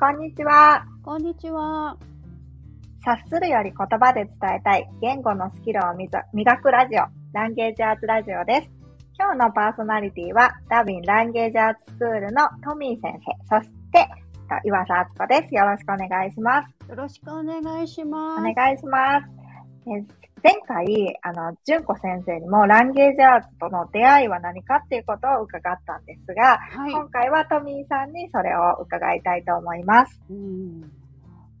こんにちは。こんにちは。察するより言葉で伝えたい言語のスキルを磨くラジオ、ランゲージアーツラジオです。今日のパーソナリティは、ダビンランゲージアーツスクールのトミー先生、そして岩佐敦子です。よろしくお願いします。よろしくお願いします。お願いします。前回、あの、純子先生にもランゲージアーツとの出会いは何かっていうことを伺ったんですが、はい、今回はトミーさんにそれを伺いたいと思います。うん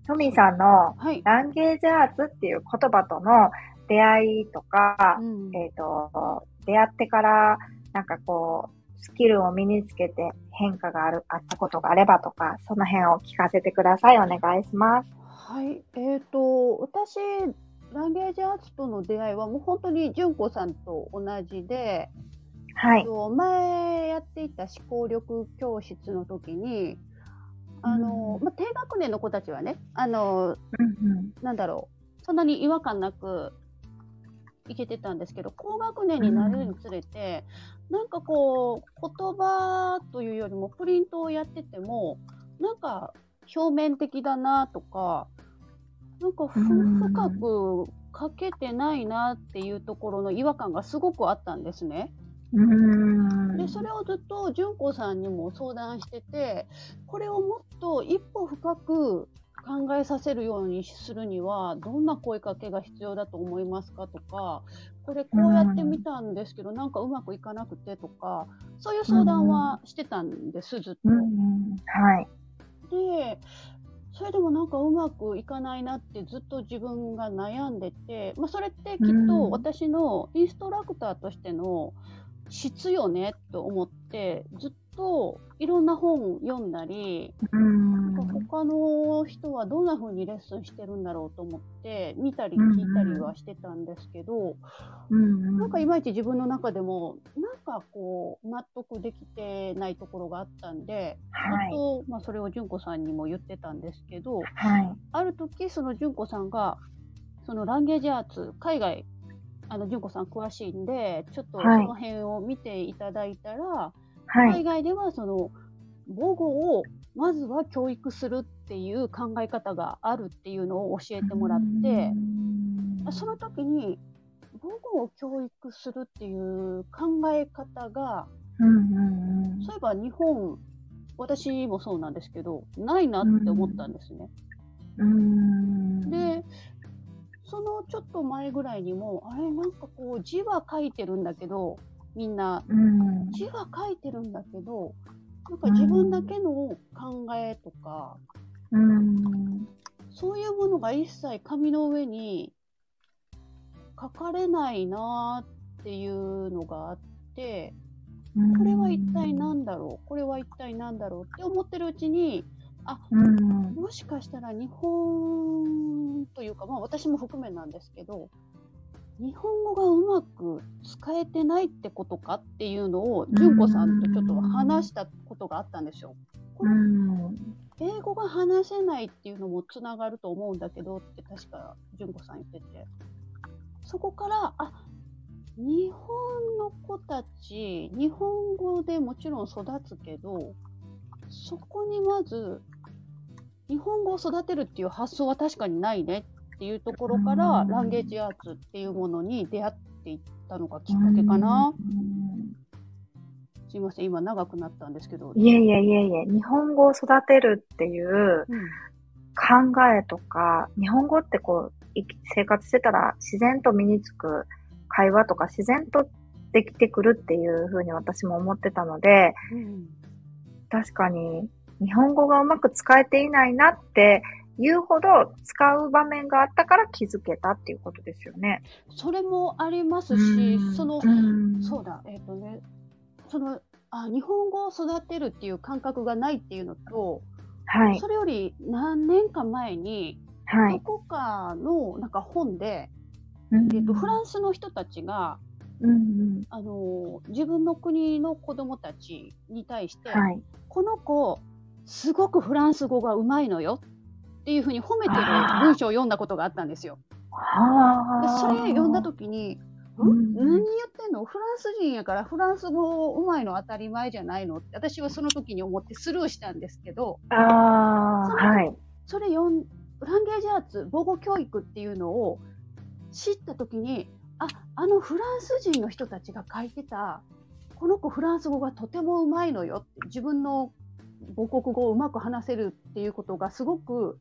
トミーさんの、ランゲージアーツっていう言葉との出会いとか、うん、えっ、ー、と、出会ってから、なんかこう、スキルを身につけて変化がある、あったことがあればとか、その辺を聞かせてください。お願いします。はい。えっ、ー、と、私、ランゲージアーツとの出会いはもう本当に純子さんと同じで、はい。前やっていた思考力教室の時に、あの、うん、まあ、低学年の子たちはね、あの、うんうん、なんだろう、そんなに違和感なくいけてたんですけど、高学年になるにつれて、うん、なんかこう、言葉というよりもプリントをやってても、なんか表面的だなとか、なんか深くかけてないなっていうところの違和感がすごくあったんですね。でそれをずっと純子さんにも相談しててこれをもっと一歩深く考えさせるようにするにはどんな声かけが必要だと思いますかとかこれこうやってみたんですけどなんかうまくいかなくてとかそういう相談はしてたんですずっと。はい、でそれでもなんかうまくいかないなってずっと自分が悩んでて、まあ、それってきっと私のインストラクターとしての質よねと思ってずっといろんな本読んだり、他の人はどんな風にレッスンしてるんだろうと思って見たり聞いたりはしてたんですけど、なんかいまいち自分の中でもなんかこう納得できてないところがあったんで、はい、とまあ、それを純子さんにも言ってたんですけど、はい、ある時その純子さんがそのランゲージアーツ海外あの純子さん詳しいんでちょっとその辺を見ていただいたら、はい、海外ではその母語をまずは教育するっていう考え方があるっていうのを教えてもらってその時に母語を教育するっていう考え方が、そういえば日本私もそうなんですけどないなって思ったんですね。でそのちょっと前ぐらいにもあれなんかこう字は書いてるんだけどみんな、字は書いてるんだけどなんか自分だけの考えとか、うん、そういうものが一切紙の上に書かれないなっていうのがあって、これは一体何だろうこれは一体何だろうって思ってるうちにあ、もしかしたら日本というか、まあ、私も含めなんですけど日本語がうまく使えてないってことかっていうのを純子さんとちょっと話したことがあったんですよ。これ英語が話せないっていうのもつながると思うんだけどって確か純子さん言っててそこからあ日本の子たち日本語でもちろん育つけどそこにまず日本語を育てるっていう発想は確かにないねっていうところから、ランゲージアーツっていうものに出会っていったのがきっかけかな。すいません、今長くなったんですけど。いえいえいえいえ、日本語を育てるっていう考えとか、うん、日本語ってこう、生活してたら自然と身につく会話とか自然とできてくるっていうふうに私も思ってたので、うん、確かに日本語がうまく使えていないなって言うほど使う場面があったから気づけたっていうことですよね。それもありますし、その、そうだ、えっ、ー、とね、そのあ、日本語を育てるっていう感覚がないっていうのと、はい、それより何年か前に、はい、どこかのなんか本で、えーと、フランスの人たちが、うんうん、あの自分の国の子供たちに対して、はい、この子すごくフランス語がうまいのよっていうふうに褒めてる文章を読んだことがあったんですよ。でそれ読んだ時にうん、何言ってんの？フランス人やからフランス語うまいの当たり前じゃないの？って私はその時に思ってスルーしたんですけど、ああ、はい。それ読ん、ランゲージアーツ、母語教育っていうのを知った時に、あ、あのフランス人の人たちが書いてた、この子フランス語がとてもうまいのよって、自分の母国語をうまく話せるっていうことがすごく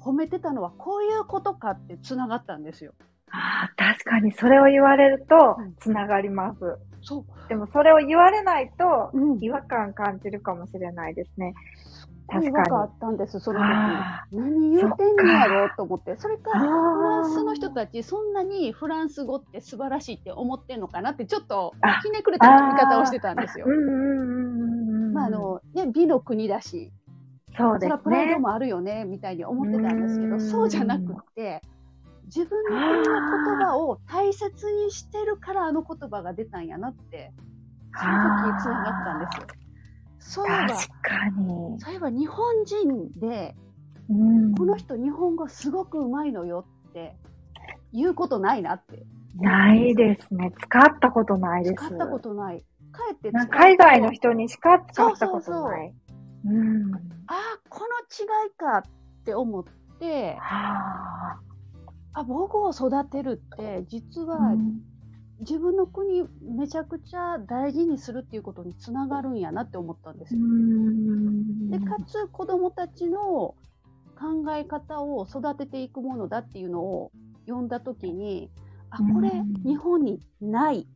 褒めてたのはこういうことかってつながったんですよ。ああ、確かにそれを言われるとつながります。うん、そう。でもそれを言われないと違和感感じるかもしれないですね。うん、確かに。あったんです、その時何言ってんのやろうと思って。それからフランスの人たち、そんなにフランス語って素晴らしいって思ってんのかなって、ちょっとひねくれた見方をしてたんですよ。まあ、あの、ね、美の国だし、そうですね。プライドもあるよね、みたいに思ってたんですけど、そうじゃなくって、自分の国の言葉を大切にしてるからあの言葉が出たんやなって、その時つながったんですよ。そういえば、確かに。そういえば日本人で、うん、この人日本語すごくうまいのよって言うことないなって。ないですね。使ったことないです。使ったことない。って海外の人にしか使ったことない。そうそうそう。うん、ああ、この違いかって思って、はあ、あ、母語を育てるって、実は、自分の国めちゃくちゃ大事にするっていうことにつながるんやなって思ったんですよ。でかつ子どもたちの考え方を育てていくものだっていうのを読んだ時にあこれ日本にない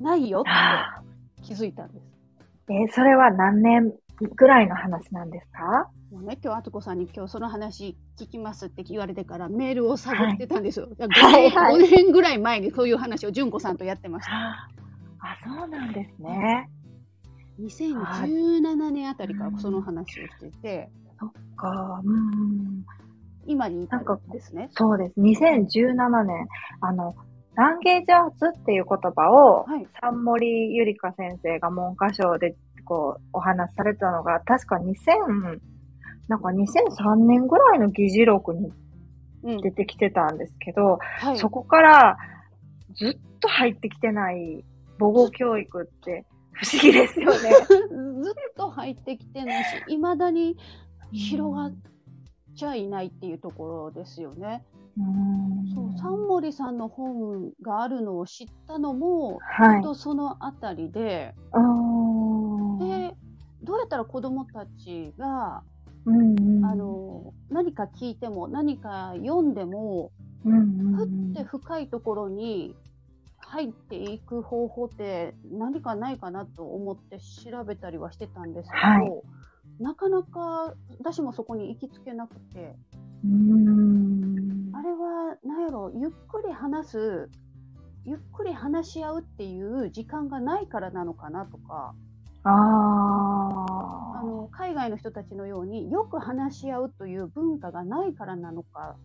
ないよって気づいたんです。えそれは何年ぐらいの話なんですか？もうね、今日、あつこさんに今日その話聞きますって言われてからメールを探ってたんですよ。はい、5, 年はいはい、5年ぐらい前にそういう話を純子さんとやってました。あ、そうなんですね。2017年あたりからその話をしてて、そっか、うん。今に至るんですね。そうです。2017年、あの、ランゲージアーツっていう言葉を、はい、三森ゆりか先生が文科省でこう、お話しされたのが、確か2000、なんか2003年ぐらいの議事録に出てきてたんですけど、うんはい、そこからずっと入ってきてない母語教育って不思議ですよね。ずっと入ってきてないし、未だに広がっちゃいないっていうところですよね。うん。そう、三森さんの本があるのを知ったのも、はい、とそのあたりで、で、どうやったら子供たちが、うんうん、あの何か聞いても何か読んでも、うんうん。ふって深いところに入っていく方法って何かないかなと思って調べたりはしてたんですけど、はい、なかなか私もそこに行きつけなくて。うんあれは何やろゆっくり話すゆっくり話し合うっていう時間がないからなのかなとか。ああの海外の人たちのようによく話し合うという文化がないからなのか。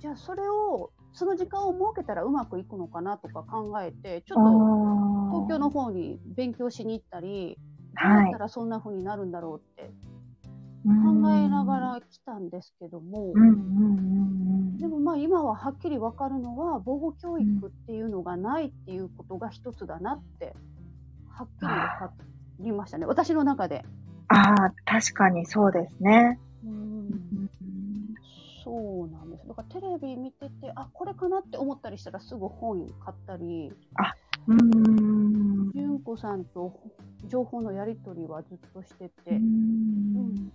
じゃあそれをその時間を設けたらうまくいくのかなとか考えてちょっと東京の方に勉強しに行ったりどうやったらそんな風になるんだろうって考えながら来たんですけども、でもまあ今ははっきり分かるのは母語教育っていうのがないっていうことが一つだなってはっきり分かりましたね。私の中で。ああ確かにそうですね。うん。そうなんです。だからテレビ見てて、あ、これかなって思ったりしたらすぐ本買ったり、あ、うん。純子さんと情報のやり取りはずっとしてて、うん、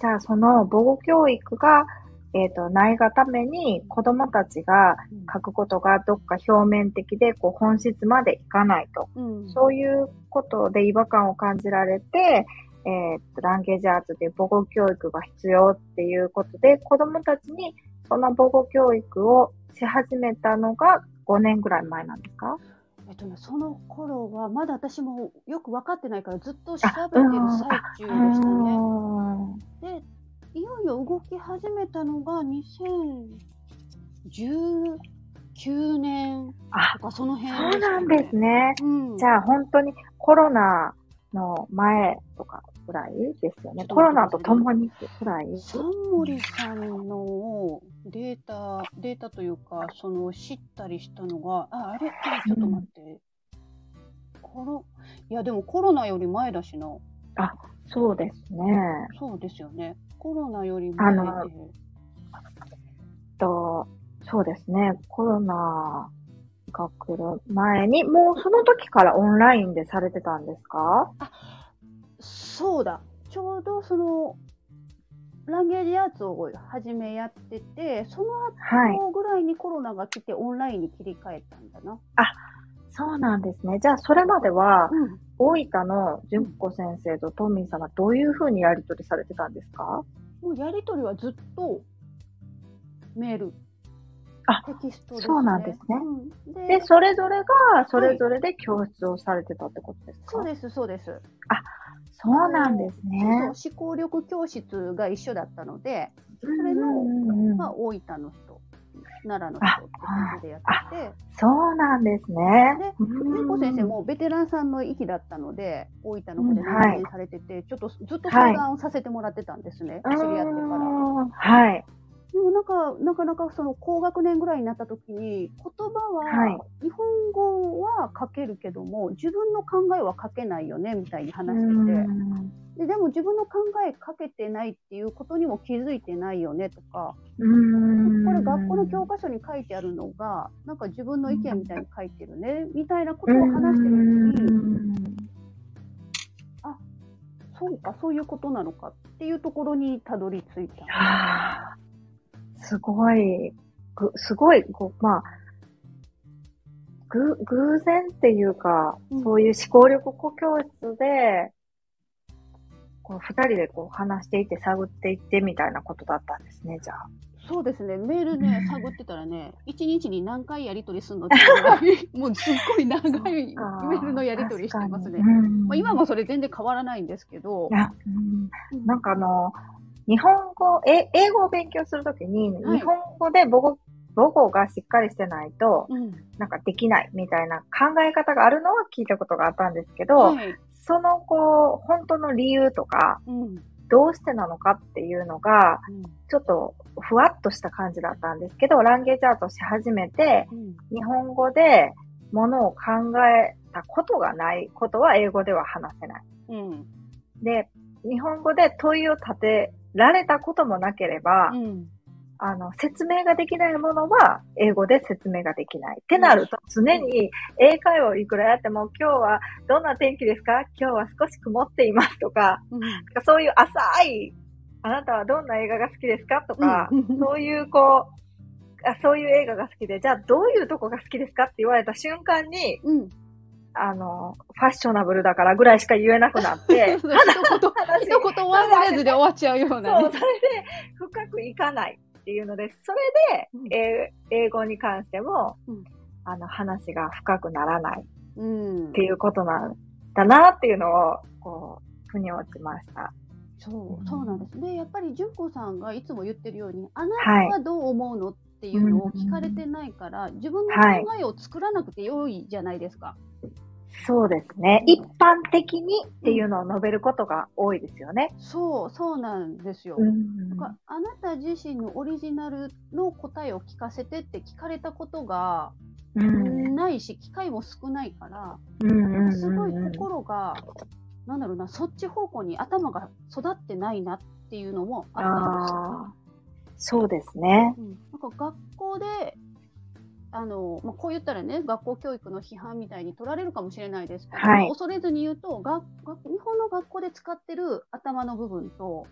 じゃあ、その母語教育が、えっ、ー、と、ないがために子供たちが書くことがどっか表面的で、こう、本質までいかないと。うん、そういうことで違和感を感じられて、えっ、と、ランゲージアーツという母語教育が必要っていうことで、子供たちにその母語教育をし始めたのが5年ぐらい前なんですか？えっとね、その頃はまだ私もよく分かってないからずっと調べてる最中でしたね。で、いよいよ動き始めたのが2019年とかその辺、ね、そうなんですね。うん、じゃあ本当にコロナの前とかぐらいですよね。コロナとともにぐらい？サンモリさんのデータ、データというか、その知ったりしたのが、あ、あれ？ちょっと待って。うん、コロ、いやでもコロナより前だしな。あ、そうですね。そうですよね。コロナより前で。と、そうですね。コロナが来る前に、もうその時からオンラインでされてたんですか？あ、そうだ。ちょうどその、ランゲージアーツを始めやってて、その後ぐらいにコロナが来てオンラインに切り替えたんだな。あ、そうなんですね。じゃあ、それまでは、うん、大分の純子先生とトミーさんはどういうふうにやり取りされてたんですか？もうやり取りはずっとメール。あ、テキストですね。そうなんですね。うん、でで、それぞれが、それぞれで教室をされてたってことですか、はい、そうです、そうです。あ、そうなんですね。そう思考力教室が一緒だったので、それの、まあ、大分の人、奈良の人って感じでやってて。そうなんですね。で、ねこ先生もベテランさんの域だったので、大分の方で長年されてて、はい、ちょっとずっと相談をさせてもらってたんですね、はい、知り合ってから。はい。でもなんか、なかなかその高学年ぐらいになった時に、言葉は、日本語は書けるけども、自分の考えは書けないよね、みたいに話してて。ででも自分の考え書けてないっていうことにも気づいてないよねとか、これ学校の教科書に書いてあるのが、なんか自分の意見みたいに書いてるね、みたいなことを話してる時に、あ、そうか、そういうことなのかっていうところにたどり着いた。すごい、ぐ、すごい、こう、まあ、ぐ、偶然っていうか、うん、そういう思考力教室で、こう、二人でこう話していって探っていってみたいなことだったんですね、じゃあ。そうですね、メールね、探ってたらね、一日に何回やり取りするのって もうすっごい長いメールのやり取りしてますね。まあ、今もそれ全然変わらないんですけど。うん、なんかあの、日本語、え英語を勉強するときに、日本語で母語、母語がしっかりしてないと、なんかできないみたいな考え方があるのは聞いたことがあったんですけど、はい、そのこう、本当の理由とか、うん、どうしてなのかっていうのが、ちょっとふわっとした感じだったんですけど、ランゲージアートし始めて、日本語でものを考えたことがないことは英語では話せない。うん、で、日本語で問いを立てられたこともなければ、うん、あの、説明ができないものは英語で説明ができない。ってなると、常に英会話をいくらやっても、今日はどんな天気ですか？今日は少し曇っていますとか、うん、そういう浅い、あなたはどんな映画が好きですか？とか、うん、そういうこう、あそういう映画が好きで、じゃあどういうとこが好きですか？って言われた瞬間に、うん、あの、ファッショナブルだからぐらいしか言えなくなって、一言、一言ワンフレーズで終わっちゃうような、ね、そう、それで深くいかないっていうので、それで、うん、英語に関しても、うん、あの、話が深くならないっていうことなんだなっていうのを、こう、腑に落ちました。そう、そうなんです。ね。やっぱり純子さんがいつも言ってるように、あなたはどう思うのっていうのを聞かれてないから、自分の考えを作らなくてよいじゃないですか。はいそうですね。一般的にっていうのを述べることが多いですよね。そう、そうなんですよ。うん、かあなた自身のオリジナルの答えを聞かせてって聞かれたことがないし、機会も少ないから、すごい心が、なんだろうな、そっち方向に頭が育ってないなっていうのもあったんですよ。そうですね。うん、なんか学校であの、まあ、こう言ったらね、学校教育の批判みたいに取られるかもしれないですけど、はい、恐れずに言うとが日本の学校で使ってる頭の部分と、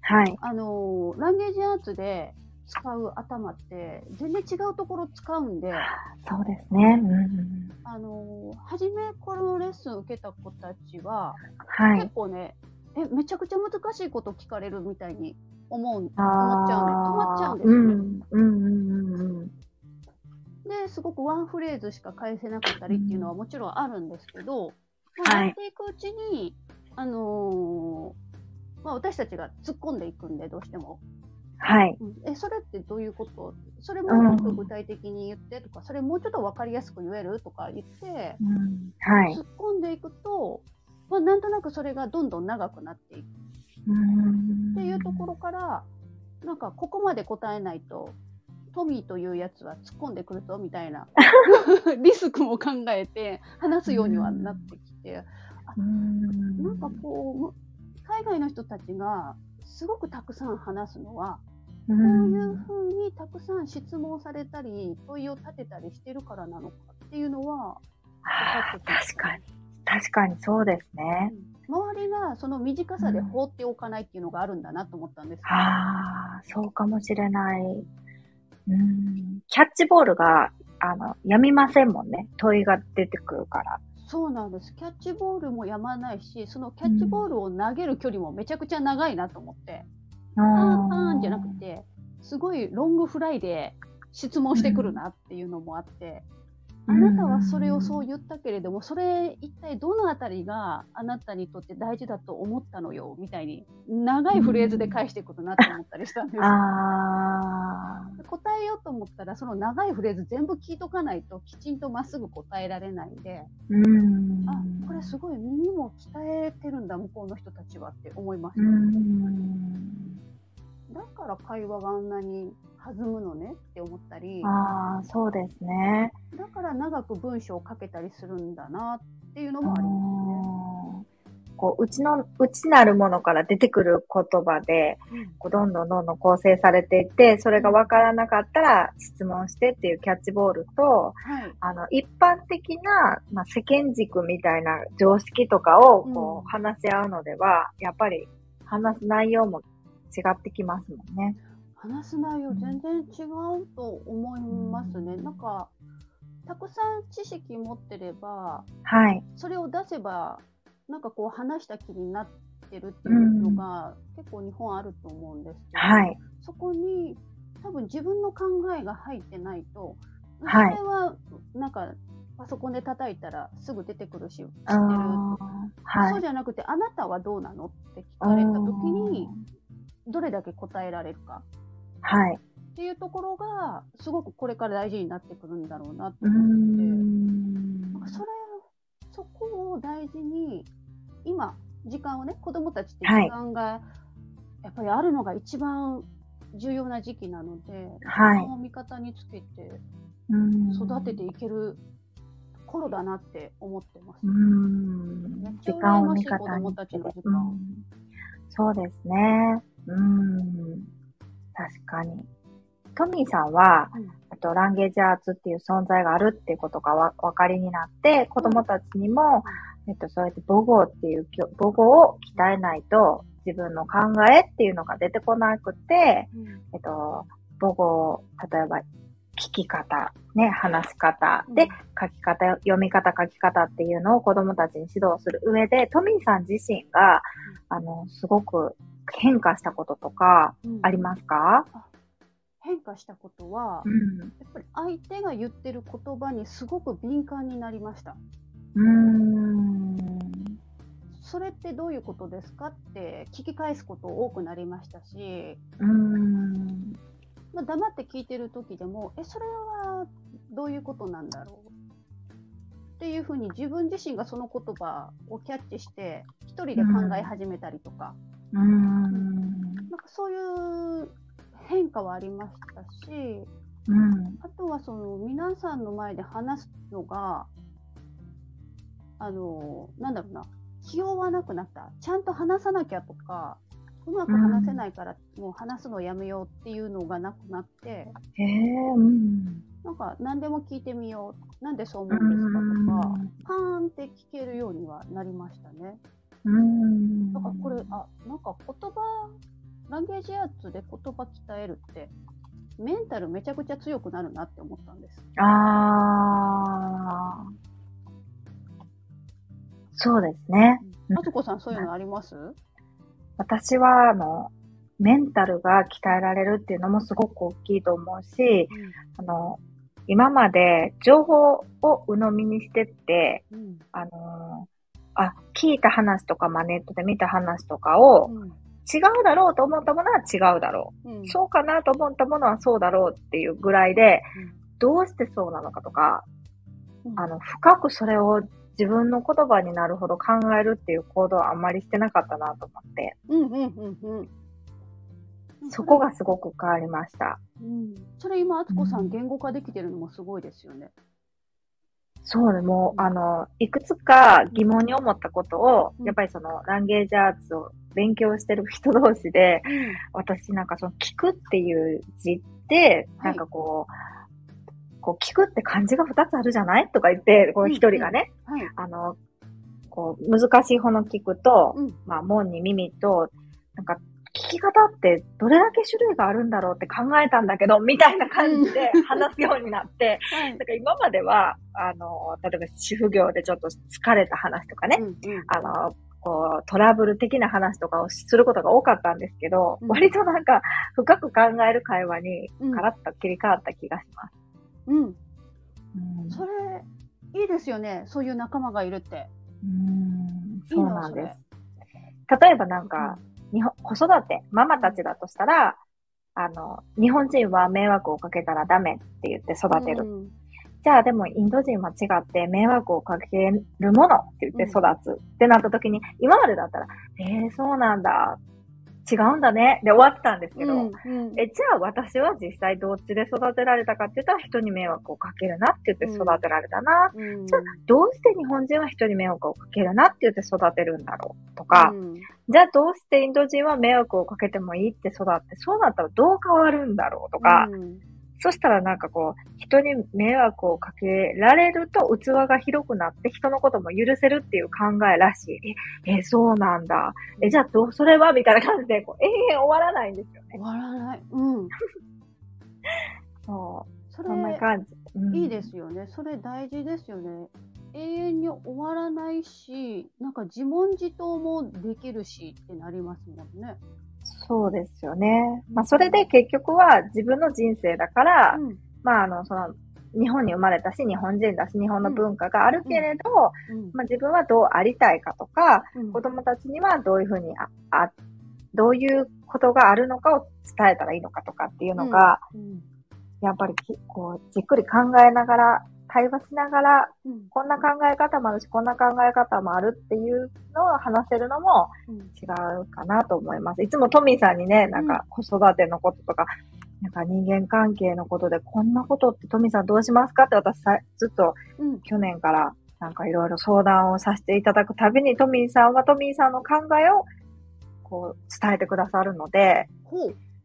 はい、あの、ランゲージアーツで使う頭って全然違うところ使うんで、そうですね。うん、あの、初めこのレッスン受けた子たちは、はい、結構ね、え、めちゃくちゃ難しいこと聞かれるみたいに思う、思っちゃう止まっちゃうんですよね。うんうんうんうんですごくワンフレーズしか返せなかったりっていうのはもちろんあるんですけど、まあ、やっていくうちに、あのー、まあ、私たちが突っ込んでいくんで、どうしても。はい。え、それってどういうこと？それもっと具体的に言ってとか、うん、それもうちょっとわかりやすく言えるとか言って、うん、はい。突っ込んでいくと、まあ、なんとなくそれがどんどん長くなっていく。っていうところから、なんかここまで答えないと、トミーというやつは突っ込んでくるぞみたいな リスクも考えて話すようにはなってきて、なんかこう、海外の人たちがすごくたくさん話すのは、こういうふうにたくさん質問されたり、問いを立てたりしてるからなのかっていうのは、確かに。確かにそうですね。うん、周りがその短さで放っておかないっていうのがあるんだなと思ったんです、ね、ああ、そうかもしれない。うん。キャッチボールが、あの、やみませんもんね。問いが出てくるから。そうなんです。キャッチボールもやまないし、そのキャッチボールを投げる距離もめちゃくちゃ長いなと思って。パーンパーンじゃなくて、すごいロングフライで質問してくるなっていうのもあって、あなたはそれをそう言ったけれども、それ一体どのあたりがあなたにとって大事だと思ったのよみたいに長いフレーズで返していくことなって思ったりしたんですよ。答えようと思ったらその長いフレーズ全部聞いとかないときちんとまっすぐ答えられないんで、うんあこれすごい耳も鍛えてるんだ向こうの人たちはって思いました。だから会話があんなに弾むのねって思ったり。ああ、そうですね。だから長く文章を書けたりするんだなっていうのもありますね。こう、うちの、内なるものから出てくる言葉で、こうどんどんどんどん構成されていって、それが分からなかったら質問してっていうキャッチボールと、はい、あの、一般的な、まあ、世間軸みたいな常識とかを、こう、話し合うのでは、やっぱり話す内容も違ってきますもんね。話す内容全然違うと思いますね。なんか、たくさん知識持ってれば、はい。それを出せば、なんかこう話した気になってるっていうのが、結構日本あると思うんですけど、はい。そこに多分自分の考えが入ってないと、それはなんかパソコンで叩いたらすぐ出てくるし、知ってる。はい、そうじゃなくて、あなたはどうなのって聞かれたときに、どれだけ答えられるか。はい。っていうところが、すごくこれから大事になってくるんだろうなと思って、それ、そこを大事に、今、時間をね、子供たちって時間が、やっぱりあるのが一番重要な時期なので、はい、時間を味方につけて、育てていける頃だなって思ってます。うん。めっちゃ羨ましい子供たちの時間。そうですね。うん。確かに。トミーさんは、うん、あと、ランゲージアーツっていう存在があるっていうことがわ分かりになって、子供たちにも、えっと、そうやって母語っていう、母語を鍛えないと、自分の考えっていうのが出てこなくて、うん、えっと、母語、例えば、聞き方、ね、話し方、で、書き方、読み方、書き方っていうのを子供たちに指導する上で、トミーさん自身が、あの、すごく変化したこととか、ありますか、うん、変化したことは、うん、やっぱり相手が言ってる言葉にすごく敏感になりました。うん。それってどういうことですかって聞き返すこと多くなりましたし、うん。まあ、黙って聞いてる時でも、え、それはどういうことなんだろう？っていうふうに自分自身がその言葉をキャッチして、一人で考え始めたりとか、うん、なんかそういう変化はありましたし、うん、あとはその皆さんの前で話すのが、あの、なんだろうな、気負わなくなった。ちゃんと話さなきゃとか、うまく話せないから、もう話すのやめようっていうのがなくなって、へうん、なんか何でも聞いてみよう。なんでそう思うんですかとか、パーンって聞けるようにはなりましたね。うん。だからこれ、あ、なんか言葉、ランゲージアーツで言葉鍛えるって、メンタルめちゃくちゃ強くなるなって思ったんです。ああ。そうですね。あつこさん、そういうのあります？私は、あの、メンタルが鍛えられるっていうのもすごく大きいと思うし、うん、あの、今まで情報を鵜呑みにしてって、うん、あの、あ、聞いた話とか、まあ、ネットで見た話とかを、うん、違うだろうと思ったものは違うだろう、うん、そうかなと思ったものはそうだろうっていうぐらいで、どうしてそうなのかとか、あの、深くそれを自分の言葉になるほど考えるっていう行動はあんまりしてなかったなと思って。うんうんうんうん。そこがすごく変わりました。うん、それ今、あつこさん、言語化できてるのもすごいですよね。そうね、もう、あの、いくつか疑問に思ったことを、やっぱりその、ランゲージアーツを勉強してる人同士で、私なんかその、聞くっていう字って、なんかこう、こう、聞くって漢字が2つあるじゃないとか言って、こう一人がね、あの、こう、難しい方の聞くと、まあ、門に耳と、なんか、聞き方ってどれだけ種類があるんだろうって考えたんだけど、みたいな感じで話すようになって、はい、だから今までは、あの、例えば主婦業でちょっと疲れた話とかね、うんうん、あの、こう、トラブル的な話とかをすることが多かったんですけど、うん、割となんか深く考える会話にカラッと切り替わった気がします。うん。うん、それ、いいですよね。そういう仲間がいるって。うん、そうなんです。例えばなんか、うん日本、子育て、ママたちだとしたら、あの、日本人は迷惑をかけたらダメって言って育てる。うん、じゃあでもインド人は違って迷惑をかけるものって言って育つ、ってなった時に、今までだったら、ええー、そうなんだ違うんだね。で終わってたんですけど、うんうん、え、じゃあ私は実際どっちで育てられたかって言ったら人に迷惑をかけるなって言って育てられたな。うん、じゃあどうして日本人は人に迷惑をかけるなって言って育てるんだろうとか、うん、じゃあどうしてインド人は迷惑をかけてもいいって育って、そうなったらどう変わるんだろうとか、うんそしたらなんかこう、人に迷惑をかけられると器が広くなって人のことも許せるっていう考えらしい。え、え、そうなんだ。え、じゃあどう、それはみたいな感じで、こう、永遠終わらないんですよね。終わらない。うん。そう。それ、そんな感じ、うん。いいですよね。それ大事ですよね。永遠に終わらないし、なんか自問自答もできるしってなりますもんね。そうですよね。まあ、それで結局は自分の人生だから、うん、まあ、あの、その、日本に生まれたし、日本人だし、日本の文化があるけれど、うん、まあ、自分はどうありたいかとか、うん、子供たちにはどういうふうにあ、あ、どういうことがあるのかを伝えたらいいのかとかっていうのが、やっぱりこう、じっくり考えながら会話しながら、うん、こんな考え方もあるし、こんな考え方もあるっていうのを話せるのも違うかなと思います。いつもトミーさんにね、なんか子育てのこととか、なんか人間関係のことで、こんなことってトミーさんどうしますかって私さずっと去年からなんかいろいろ相談をさせていただくたびにトミーさんはトミーさんの考えをこう伝えてくださるので、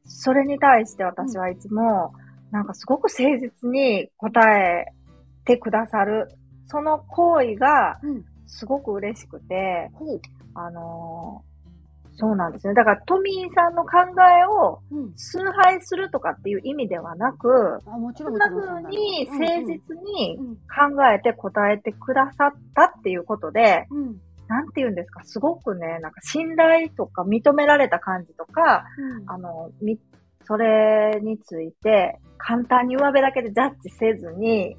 それに対して私はいつも、なんかすごく誠実に答えてくださる、その行為が、すごく嬉しくて、う。ん、あのー、そうなんですね。だから、トミーさんの考えを崇拝するとかっていう意味ではなく、うん、そんな風に誠実に考えて答えてくださったっていうことで、うん、なんて言うんですか、すごくね、なんか信頼とか認められた感じとか、あの、み、それについて簡単に上辺だけでジャッジせずに、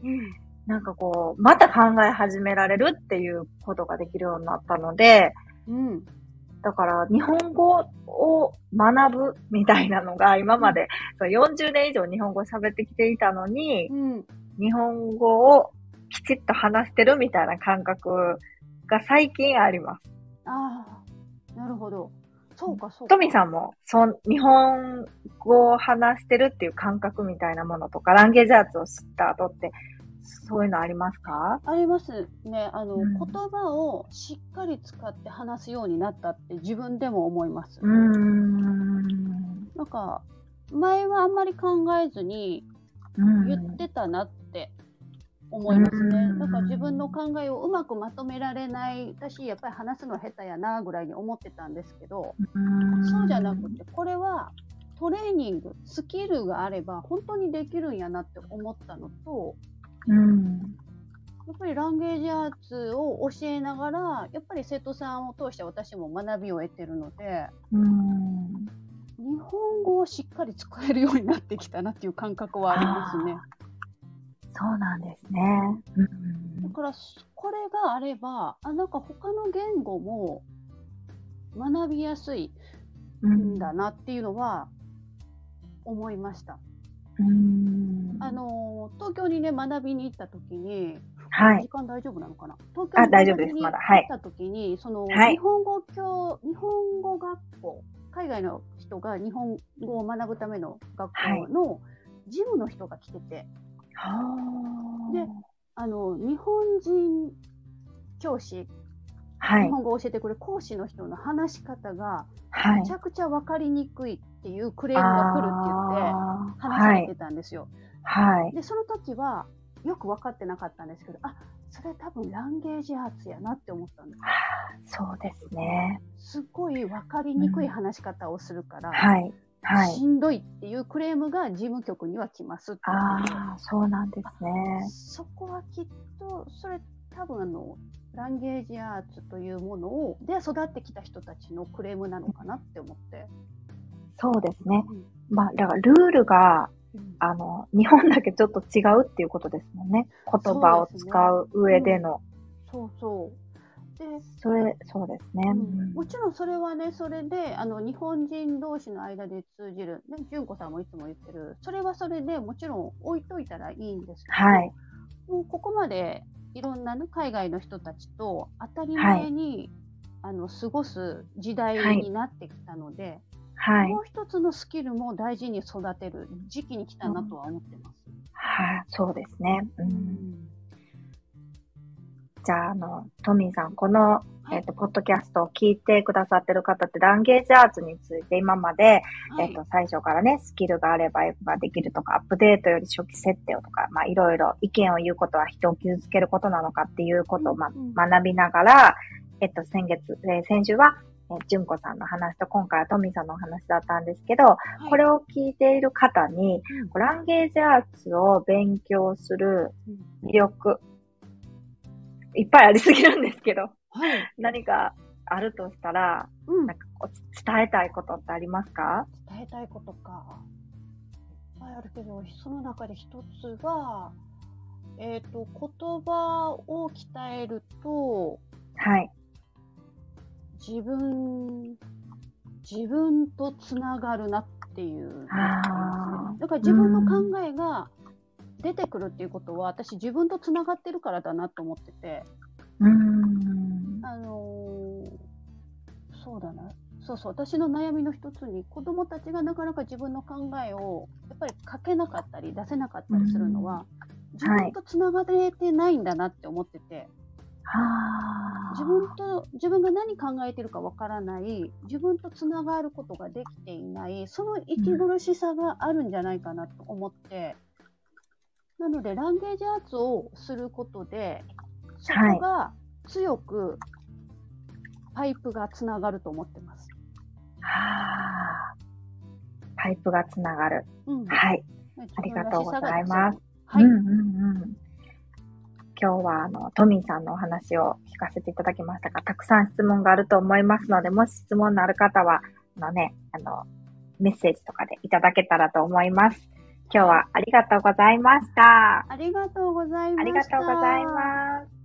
なんかこう、また考え始められるっていうことができるようになったので、うん。だから、日本語を学ぶみたいなのが、今まで、うん、40年以上日本語喋ってきていたのに、うん、日本語をきちっと話してるみたいな感覚が最近あります。ああ、なるほど。そうか、そうか。トミさんも、そん、日本語を話してるっていう感覚みたいなものとか、ランゲージアーツを知った後って、そういうのありますか？ありますね。あの、うん、言葉をしっかり使って話すようになったって自分でも思います。うん。なんか、前はあんまり考えずに言ってたなって思いますね。なんか自分の考えをうまくまとめられない私やっぱり話すの下手やなぐらいに思ってたんですけど、そうじゃなくて、これはトレーニング、スキルがあれば本当にできるんやなって思ったのと、うん、やっぱりランゲージアーツを教えながら、やっぱり生徒さんを通して私も学びを得てるので、うん、日本語をしっかり使えるようになってきたなっていう感覚はありますね。そうなんですね。うん、だから、これがあれば、あ、なんか他の言語も学びやすいんだなっていうのは思いました。うん。あの東京にね学びに行った時にはい。時間大丈夫なのかな？東京に大丈夫です、まだ。はい。った時に、その、日本語教、日本語学校、海外の人が日本語を学ぶための学校の事務の人が来てて、はい、で、あの、日本人教師、はい、日本語を教えてくれる講師の人の話し方が、めちゃくちゃ分かりにくいっていうクレームが来るって言って、話されてたんですよ。はい。で、その時は、よく分かってなかったんですけど、あ、それ多分ランゲージアーツやなって思ったんです。そうですね。すっごい分かりにくい話し方をするから、うん、はい。はい、しんどいっていうクレームが事務局には来ますああ、そうなんですね。そこはきっと、それ多分あの、ランゲージアーツというものを、で育ってきた人たちのクレームなのかなって思って。そうですね。うん、まあ、だからルールがあの、日本だけちょっと違うっていうことですもんね。言葉を使う上での。そう、そうで、それ、そうですね、うん、もちろんそれはね、それで、あの、日本人同士の間で通じる、ね、純子さんもいつも言ってる、それはそれでもちろん置いといたらいいんですけど、はい。もうここまでいろんな、ね、海外の人たちと当たり前に、はい、あの過ごす時代になってきたので、はい、もう一つのスキルも大事に育てる時期に来たなとは思ってます。はい、そうですね。うん。じゃあ、あの、トミーさん、この、えっ、ー、と、ポッドキャストを聞いてくださってる方って、ランゲージアーツについて今まで、はい、えっ、ー、と、最初からね、スキルがあればエができるとか、アップデートより初期設定をとか、まあ、いろいろ意見を言うことは人を傷つけることなのかっていうことを、まあ、学びながら、えっと、先月、えー、先週は、えー、純子さんの話と今回はトミーさんの話だったんですけど、はい、これを聞いている方に、うん、ランゲージアーツを勉強する魅力、いっぱいありすぎるんですけど、はい、何かあるとしたら、うん、なんか伝えたいことってありますか？伝えたいことか。いっぱいあるけど、その中で一つは、えっ、ー、と、言葉を鍛えると、はい。自分、自分とつながるなっていう、ね。だから自分の考えが出てくるっていうことは、私自分とつながってるからだなと思ってて。うん。あのー、そうだな。そうそう、私の悩みの一つに、子供たちがなかなか自分の考えを、やっぱり書けなかったり、出せなかったりするのは、自分とつながれてないんだなって思ってて。自分と、自分が何考えてるかわからない、自分とつながることができていない、その息苦しさがあるんじゃないかなと思って、なので、ランゲージアーツをすることで、そこが強くパイプがつながると思ってます。はあ。パイプがつながる。うん、はい。ありがとうございます。はい。うんうんうん今日はあのトミーさんのお話を聞かせていただきましたが、たくさん質問があると思いますので、もし質問のある方は、あのね、あの、メッセージとかでいただけたらと思います。今日はありがとうございました。ありがとうございました。ありがとうございます。